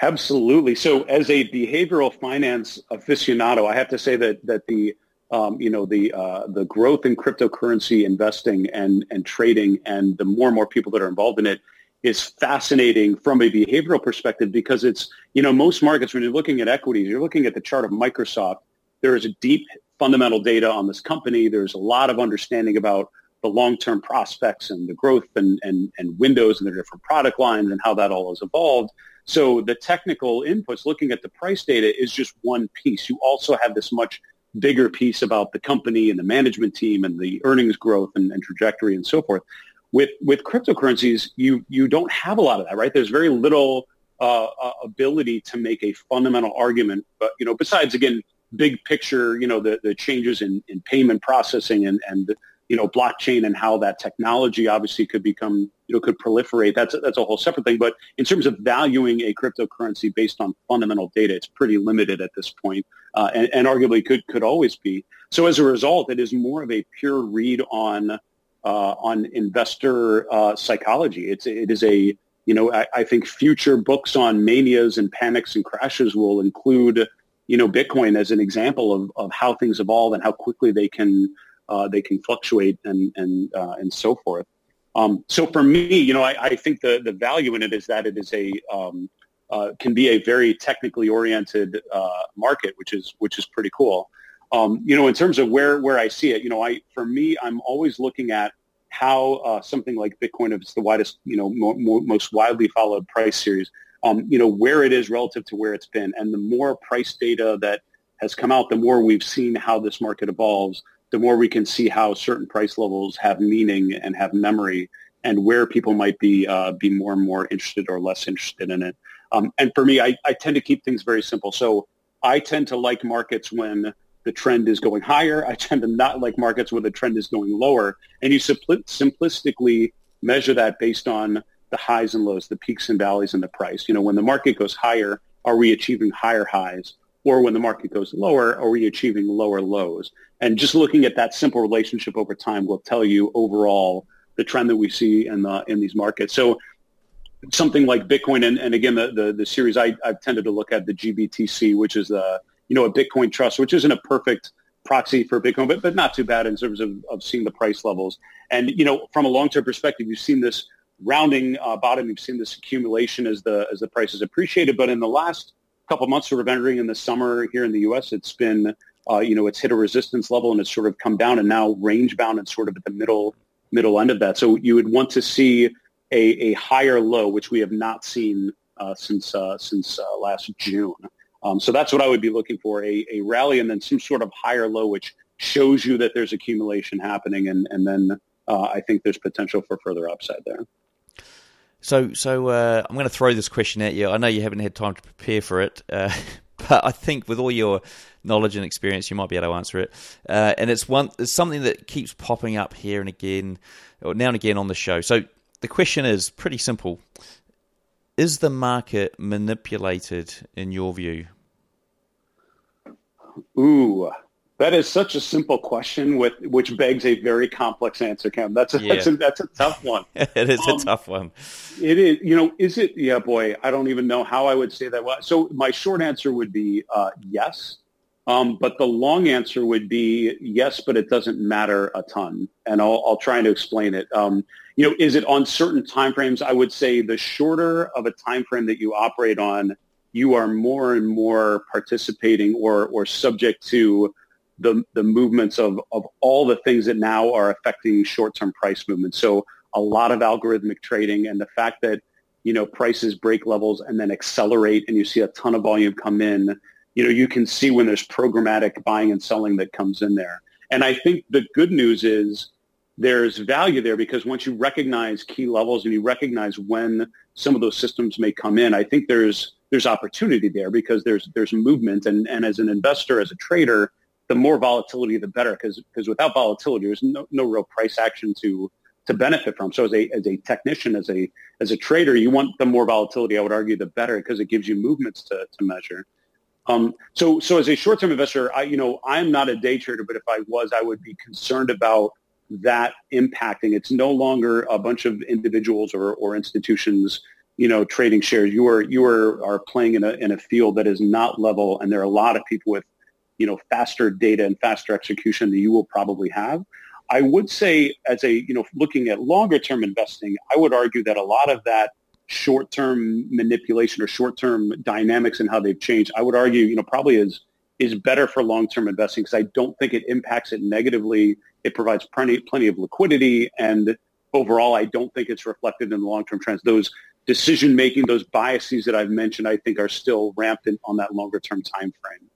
Absolutely. So, as a behavioral finance aficionado, I have to say that that the um, you know, the uh, the growth in cryptocurrency investing and and trading, and the more and more people that are involved in it is fascinating from a behavioral perspective because it's you know most markets when you're looking at equities, you're looking at the chart of Microsoft. There is a deep fundamental data on this company. There's a lot of understanding about the long-term prospects and the growth and, and, and windows and their different product lines and how that all has evolved. So the technical inputs, looking at the price data, is just one piece. You also have this much bigger piece about the company and the management team and the earnings growth and, and trajectory and so forth. With with cryptocurrencies, you you don't have a lot of that, right? There's very little uh, uh, ability to make a fundamental argument, but you know, besides again, big picture, you know, the the changes in, in payment processing and and you know, blockchain and how that technology obviously could become, you know, could proliferate. That's a, that's a whole separate thing. But in terms of valuing a cryptocurrency based on fundamental data, it's pretty limited at this point, uh, and, and, arguably could could always be. So as a result, it is more of a pure read on uh, on investor uh, psychology. It's it is a you know I, I think future books on manias and panics and crashes will include you know Bitcoin as an example of of how things evolve and how quickly they can uh, they can fluctuate and and uh, and so forth. Um, so for me, you know, I, I, think the the value in it is that it is a um, uh, can be a very technically oriented uh, market, which is which is pretty cool. Um, you know, in terms of where where I see it, you know, I for me, I'm always looking at how uh, something like Bitcoin, if it's the widest, you know, more, more, most widely followed price series, um, you know, where it is relative to where it's been, and the more price data that has come out, the more we've seen how this market evolves the more we can see how certain price levels have meaning and have memory and where people might be uh, be more and more interested or less interested in it. Um, and for me, I, I tend to keep things very simple. So I tend to like markets when the trend is going higher. I tend to not like markets where the trend is going lower. And you simpl- simplistically measure that based on the highs and lows, the peaks and valleys in the price. You know, when the market goes higher, are we achieving higher highs? Or when the market goes lower, are we achieving lower lows? And just looking at that simple relationship over time will tell you overall the trend that we see in the in these markets. So something like Bitcoin, and, and again, the, the, the series I, I've tended to look at the GBTC, which is a you know a Bitcoin trust, which isn't a perfect proxy for Bitcoin, but but not too bad in terms of, of seeing the price levels. And you know, from a long term perspective, you've seen this rounding uh, bottom. You've seen this accumulation as the as the price has appreciated. But in the last couple months, sort of entering in the summer here in the U.S., it's been uh, you know, it's hit a resistance level and it's sort of come down and now range bound and sort of at the middle middle end of that. So you would want to see a, a higher low, which we have not seen uh, since uh, since uh, last June. Um, so that's what I would be looking for: a, a rally and then some sort of higher low, which shows you that there's accumulation happening, and and then uh, I think there's potential for further upside there. So, so uh, I'm going to throw this question at you. I know you haven't had time to prepare for it, uh, [LAUGHS] but I think with all your knowledge and experience, you might be able to answer it. Uh, and it's one, it's something that keeps popping up here and again, or now and again on the show. So the question is pretty simple: Is the market manipulated in your view? Ooh, that is such a simple question, with which begs a very complex answer, Cam. That's a, yeah. that's, a that's a tough one. [LAUGHS] it is um, a tough one. It is. You know, is it? Yeah, boy, I don't even know how I would say that. So my short answer would be uh, yes, um, but the long answer would be yes, but it doesn't matter a ton, and I'll, I'll try to explain it. Um, you know, is it on certain timeframes? I would say the shorter of a time frame that you operate on, you are more and more participating or or subject to the, the movements of, of all the things that now are affecting short-term price movements. So a lot of algorithmic trading and the fact that, you know, prices break levels and then accelerate and you see a ton of volume come in, you know, you can see when there's programmatic buying and selling that comes in there. And I think the good news is there's value there because once you recognize key levels and you recognize when some of those systems may come in, I think there's there's opportunity there because there's there's movement and, and as an investor, as a trader, the more volatility, the better, because because without volatility, there's no, no real price action to to benefit from. So as a as a technician, as a as a trader, you want the more volatility. I would argue the better because it gives you movements to to measure. Um, so so as a short term investor, I you know I'm not a day trader, but if I was, I would be concerned about that impacting. It's no longer a bunch of individuals or, or institutions you know trading shares you are you are are playing in a in a field that is not level and there are a lot of people with you know, faster data and faster execution that you will probably have. I would say as a, you know, looking at longer term investing, I would argue that a lot of that short term manipulation or short term dynamics and how they've changed, I would argue, you know, probably is is better for long term investing because I don't think it impacts it negatively. It provides plenty plenty of liquidity and overall I don't think it's reflected in the long term trends. Those decision making, those biases that I've mentioned, I think are still rampant on that longer term time frame.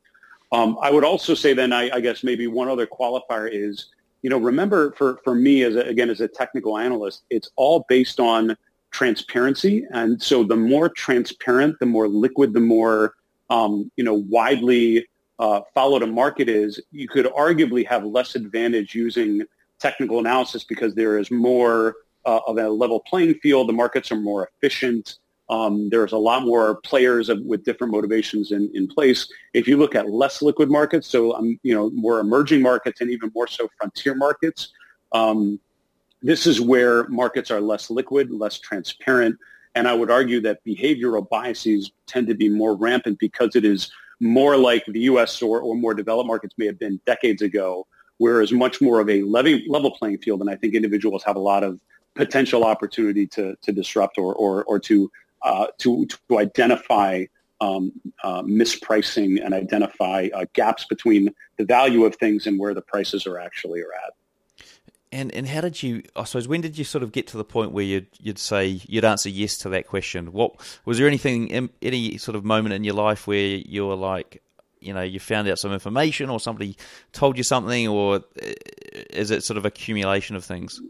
Um, I would also say then, I, I, guess maybe one other qualifier is, you know, remember for, for me as a, again, as a technical analyst, it's all based on transparency. And so the more transparent, the more liquid, the more, um, you know, widely uh, followed a market is, you could arguably have less advantage using technical analysis because there is more uh, of a level playing field. The markets are more efficient. Um, there's a lot more players of, with different motivations in, in place. If you look at less liquid markets, so um, you know more emerging markets and even more so frontier markets, um, this is where markets are less liquid, less transparent, and I would argue that behavioral biases tend to be more rampant because it is more like the U.S. or, or more developed markets may have been decades ago, whereas much more of a level playing field, and I think individuals have a lot of potential opportunity to, to disrupt or, or, or to uh, to, to identify um, uh, mispricing and identify uh, gaps between the value of things and where the prices are actually are at. And and how did you? I suppose when did you sort of get to the point where you'd you'd say you'd answer yes to that question? What was there anything any sort of moment in your life where you were like, you know, you found out some information or somebody told you something, or uh, is it sort of accumulation of things?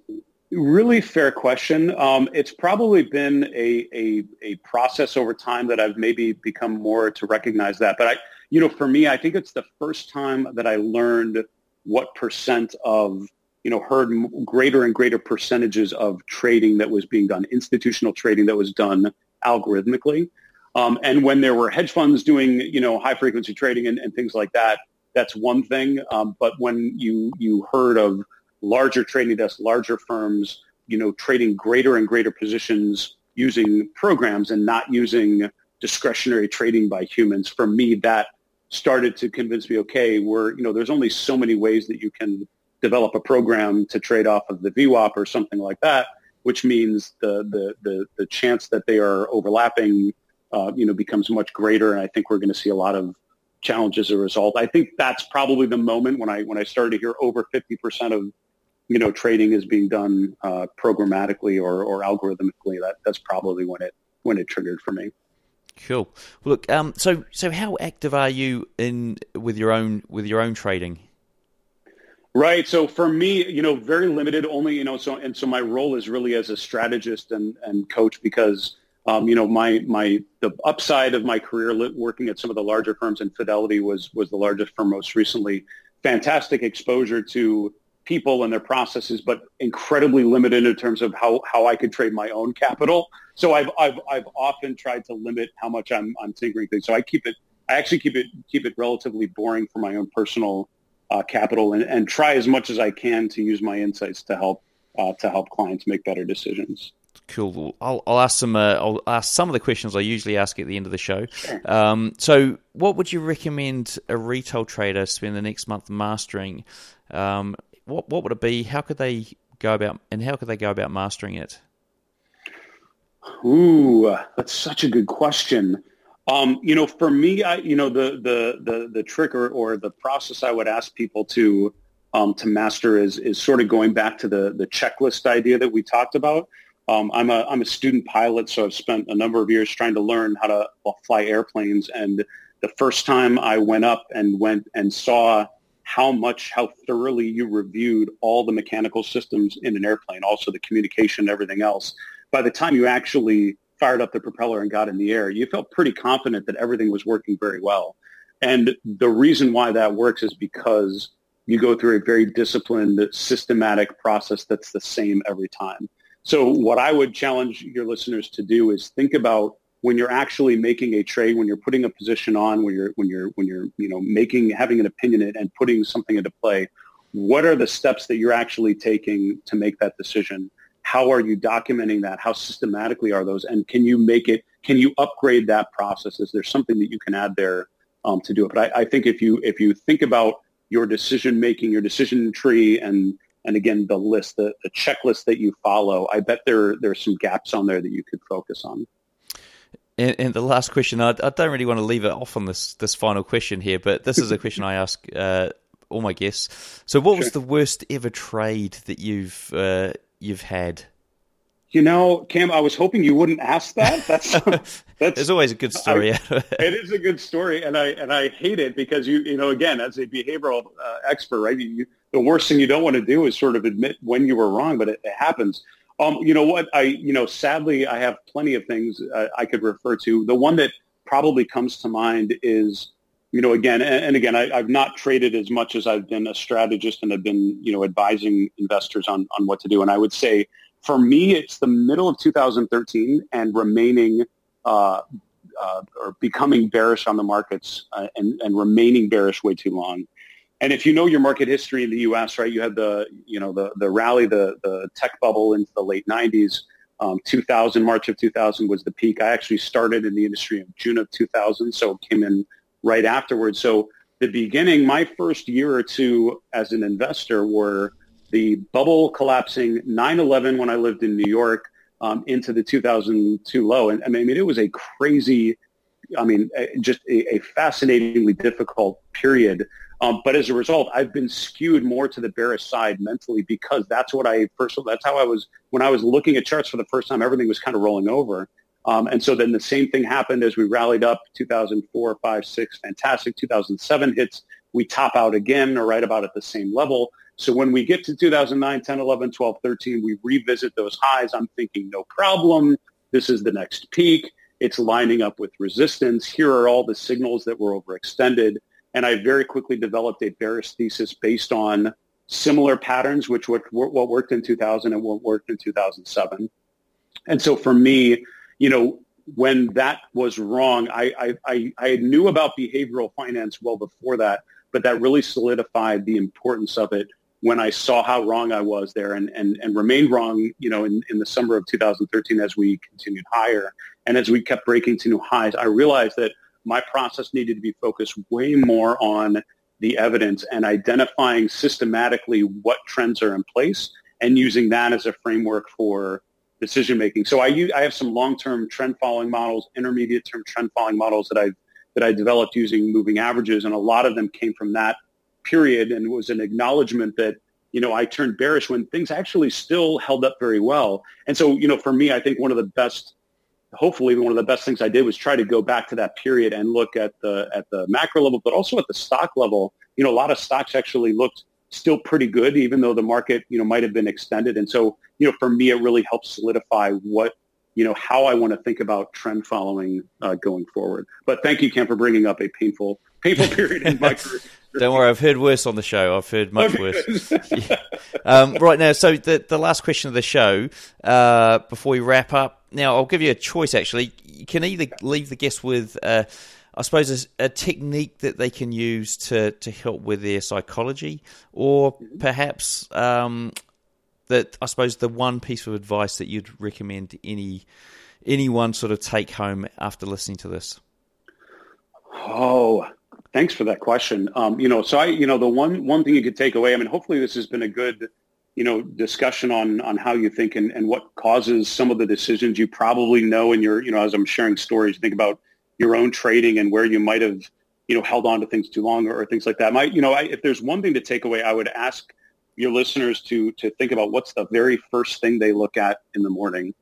Really fair question. Um, it's probably been a, a, a process over time that I've maybe become more to recognize that. But I, you know, for me, I think it's the first time that I learned what percent of, you know, heard greater and greater percentages of trading that was being done, institutional trading that was done algorithmically. Um, and when there were hedge funds doing, you know, high frequency trading and, and things like that, that's one thing. Um, but when you you heard of larger trading desks, larger firms, you know, trading greater and greater positions using programs and not using discretionary trading by humans. For me, that started to convince me, okay, we're, you know, there's only so many ways that you can develop a program to trade off of the VWAP or something like that, which means the, the, the, the chance that they are overlapping, uh, you know, becomes much greater. And I think we're going to see a lot of challenges as a result. I think that's probably the moment when I, when I started to hear over 50% of you know, trading is being done uh, programmatically or, or algorithmically, that, that's probably when it when it triggered for me. Cool. Well, look, um, so so how active are you in with your own with your own trading? Right. So for me, you know, very limited. Only you know, so and so my role is really as a strategist and and coach because um, you know my my the upside of my career working at some of the larger firms and Fidelity was was the largest firm most recently. Fantastic exposure to people and their processes, but incredibly limited in terms of how, how I could trade my own capital. So I've, I've, I've often tried to limit how much I'm, I'm tinkering things. So I keep it, I actually keep it, keep it relatively boring for my own personal uh, capital and, and try as much as I can to use my insights to help, uh, to help clients make better decisions. Cool. I'll, I'll ask some. Uh, I'll ask some of the questions I usually ask at the end of the show. Sure. Um, so, what would you recommend a retail trader spend the next month mastering? Um, what what would it be? How could they go about and how could they go about mastering it? Ooh, that's such a good question. Um, you know, for me, I, you know, the the the the trick or, or the process I would ask people to um, to master is is sort of going back to the the checklist idea that we talked about. Um, I'm a I'm a student pilot, so I've spent a number of years trying to learn how to fly airplanes. And the first time I went up and went and saw how much, how thoroughly you reviewed all the mechanical systems in an airplane, also the communication and everything else. By the time you actually fired up the propeller and got in the air, you felt pretty confident that everything was working very well. And the reason why that works is because you go through a very disciplined, systematic process that's the same every time. So what I would challenge your listeners to do is think about when you're actually making a trade, when you're putting a position on, when you're when you're when you're you know making having an opinion and putting something into play, what are the steps that you're actually taking to make that decision? How are you documenting that? How systematically are those? And can you make it? Can you upgrade that process? Is there something that you can add there um, to do it? But I, I think if you if you think about your decision making, your decision tree, and and again the list, the, the checklist that you follow, I bet there there's some gaps on there that you could focus on. And, and, the last question, I, I, don't really want to leave it off on this this final question here, but this is a [LAUGHS] question I ask uh, all my guests. So, what sure. was the worst ever trade that you've uh, you've had? You know, Cam, I was hoping you wouldn't ask that. That's [LAUGHS] that's. There's always a good story. I, [LAUGHS] it is a good story, and I and I hate it because you you know again as a behavioral uh, expert, right? You, the worst thing you don't want to do is sort of admit when you were wrong, but it, it happens. Um, you know what? I, you know, sadly, I have plenty of things uh, I could refer to. The one that probably comes to mind is, you know, again, and, and again, I, have not traded as much as I've been a strategist and I've been, you know, advising investors on, on what to do. And I would say for me, it's the middle of 2013 and remaining uh, uh, or becoming bearish on the markets uh, and, and remaining bearish way too long. And if you know your market history in the U.S., right, you had the you know the the rally, the the tech bubble into the late '90s. Um, 2000, March of 2000 was the peak. I actually started in the industry in June of 2000, so it came in right afterwards. So the beginning, my first year or two as an investor were the bubble collapsing, 9/11 when I lived in New York, um, into the 2002 low, and I mean it was a crazy, I mean just a, a fascinatingly difficult period um, but as a result, I've been skewed more to the bearish side mentally because that's what I first. That's how I was when I was looking at charts for the first time. Everything was kind of rolling over, um, and so then the same thing happened as we rallied up. 2004, 5, 6, fantastic. 2007 hits. We top out again, or right about at the same level. So when we get to 2009, 10, 11, 12, 13, we revisit those highs. I'm thinking, no problem. This is the next peak. It's lining up with resistance. Here are all the signals that were overextended and I very quickly developed a bearish thesis based on similar patterns, which what, what worked in 2000 and what worked in 2007. And so for me, you know, when that was wrong, I, I, I knew about behavioral finance well before that, but that really solidified the importance of it when I saw how wrong I was there and, and, and remained wrong, you know, in, in the summer of 2013 as we continued higher. And as we kept breaking to new highs, I realized that my process needed to be focused way more on the evidence and identifying systematically what trends are in place and using that as a framework for decision making. So I use, I have some long-term trend following models, intermediate term trend following models that I that I developed using moving averages, and a lot of them came from that period, and was an acknowledgement that you know, I turned bearish when things actually still held up very well. And so, you know, for me, I think one of the best, hopefully one of the best things I did was try to go back to that period and look at the, at the macro level, but also at the stock level. You know, a lot of stocks actually looked still pretty good, even though the market, you know, might have been extended. And so, you know, for me, it really helps solidify what, you know, how I want to think about trend following uh, going forward. But thank you, Cam, for bringing up a painful, painful [LAUGHS] period in my career. Don't worry, I've heard worse on the show. I've heard much worse. [LAUGHS] yeah. um, right now, so the the last question of the show uh, before we wrap up. Now, I'll give you a choice. Actually, you can either leave the guest with. Uh, I suppose a, a, technique that they can use to, to help with their psychology, or perhaps um, that I suppose the one piece of advice that you'd recommend any anyone sort of take home after listening to this. Oh, Thanks for that question. Um, you know, so I, you know, the one one thing you could take away. I mean, hopefully this has been a good, you know, discussion on on how you think and, and what causes some of the decisions you probably know in your, you know, as I'm sharing stories, think about your own trading and where you might have, you know, held on to things too long or, or things like that. Might, you know, I, if there's one thing to take away, I would ask your listeners to to think about what's the very first thing they look at in the morning,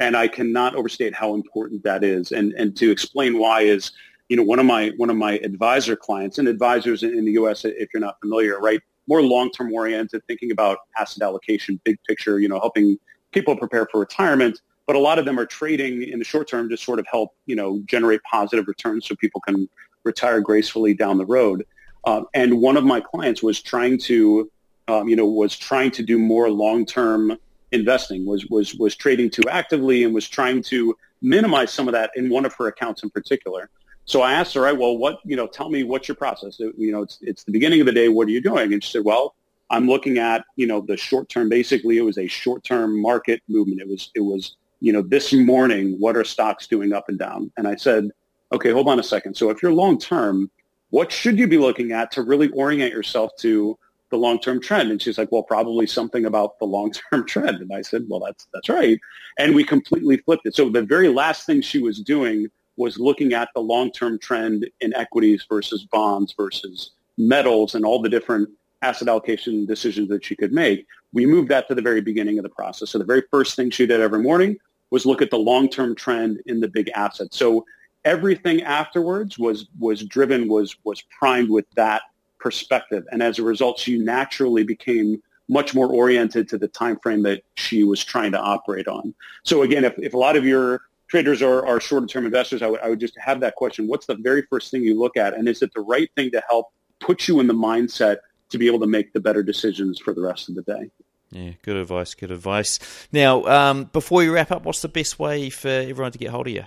and I cannot overstate how important that is. And and to explain why is you know, one of my one of my advisor clients and advisors in, the U.S. If you're not familiar, right, more long-term oriented, thinking about asset allocation, big picture, you know, helping people prepare for retirement. But a lot of them are trading in the short term to sort of help, you know, generate positive returns so people can retire gracefully down the road. Uh, and one of my clients was trying to, um, you know, was trying to do more long-term investing, was was was trading too actively, and was trying to minimize some of that in one of her accounts in particular. So I asked her, right, well, what, you know, tell me what's your process? You know, it's, it's the beginning of the day. What are you doing? And she said, well, I'm looking at, you know, the short term. Basically, it was a short term market movement. It was, it was, you know, this morning, what are stocks doing up and down? And I said, okay, hold on a second. So if you're long term, what should you be looking at to really orient yourself to the long-term trend? And she's like, well, probably something about the long-term [LAUGHS] trend. And I said, well, that's, that's right. And we completely flipped it. So the very last thing she was doing was looking at the long-term trend in equities versus bonds versus metals and all the different asset allocation decisions that she could make. We moved that to the very beginning of the process. So the very first thing she did every morning was look at the long-term trend in the big assets. So everything afterwards was was driven was was primed with that perspective, and as a result, she naturally became much more oriented to the time frame that she was trying to operate on. So again, if, if a lot of your traders are, are shorter term investors, I would, I would just have that question. What's the very first thing you look at? And is it the right thing to help put you in the mindset to be able to make the better decisions for the rest of the day? Yeah, good advice. Good advice. Now, um, before we wrap up, what's the best way for everyone to get hold of you?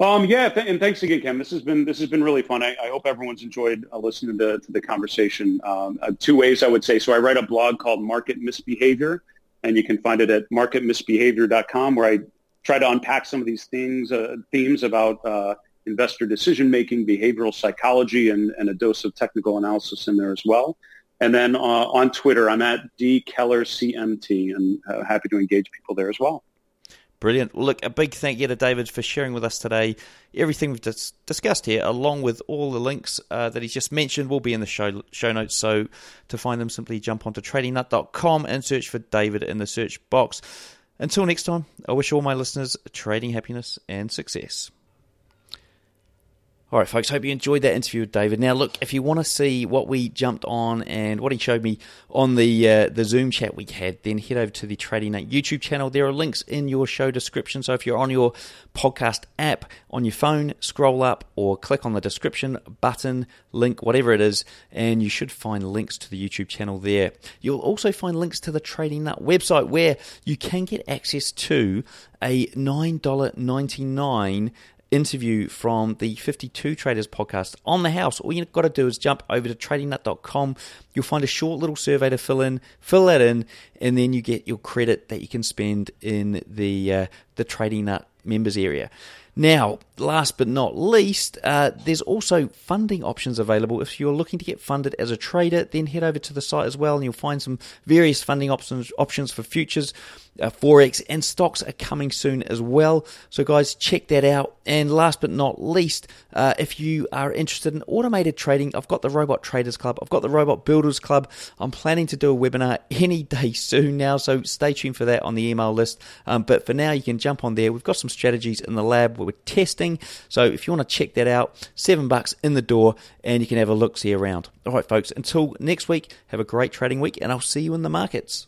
Um, yeah, th- and thanks again, Cam. This has been this has been really fun. I, I hope everyone's enjoyed uh, listening to, to, the conversation. Um, uh, two ways I would say. So I write a blog called Market Misbehavior, and you can find it at marketmisbehavior.com, where I try to unpack some of these things, uh, themes about uh, investor decision making, behavioral psychology, and, and, a dose of technical analysis in there as well. And then uh, on Twitter, I'm at dkellercmt, and uh, happy to engage people there as well. Brilliant. Look, a big thank you to David for sharing with us today. Everything we've dis- discussed here, along with all the links uh, that he's just mentioned, will be in the show show notes. So to find them, simply jump onto tradingnut.com and search for David in the search box. Until next time, I wish all my listeners trading happiness and success. All right, folks, hope you enjoyed that interview with David. Now, look, if you want to see what we jumped on and what he showed me on the uh, the Zoom chat we had, then head over to the Trading Nut YouTube channel. There are links in your show description. So if you're on your podcast app on your phone, scroll up or click on the description button, link, whatever it is, and you should find links to the YouTube channel there. You'll also find links to the Trading Nut website where you can get access to a $9.99 interview from the 52 Traders podcast on the house. All you've got to do is jump over to tradingnut.com. You'll find a short little survey to fill in, fill that in, and then you get your credit that you can spend in the uh, the Trading Nut members area. Now, last but not least, uh, there's also funding options available. If you're looking to get funded as a trader, then head over to the site as well, and you'll find some various funding options options for futures. Uh, Forex and stocks are coming soon as well. So, guys, check that out. And last but not least, uh, if you are interested in automated trading, I've got the Robot Traders Club, I've got the Robot Builders Club. I'm planning to do a webinar [LAUGHS] any day soon now, so stay tuned for that on the email list. Um, but for now, you can jump on there. We've got some strategies in the lab we're testing. So, if you want to check that out, seven bucks in the door, and you can have a look see around. All right, folks, until next week, have a great trading week, and I'll see you in the markets.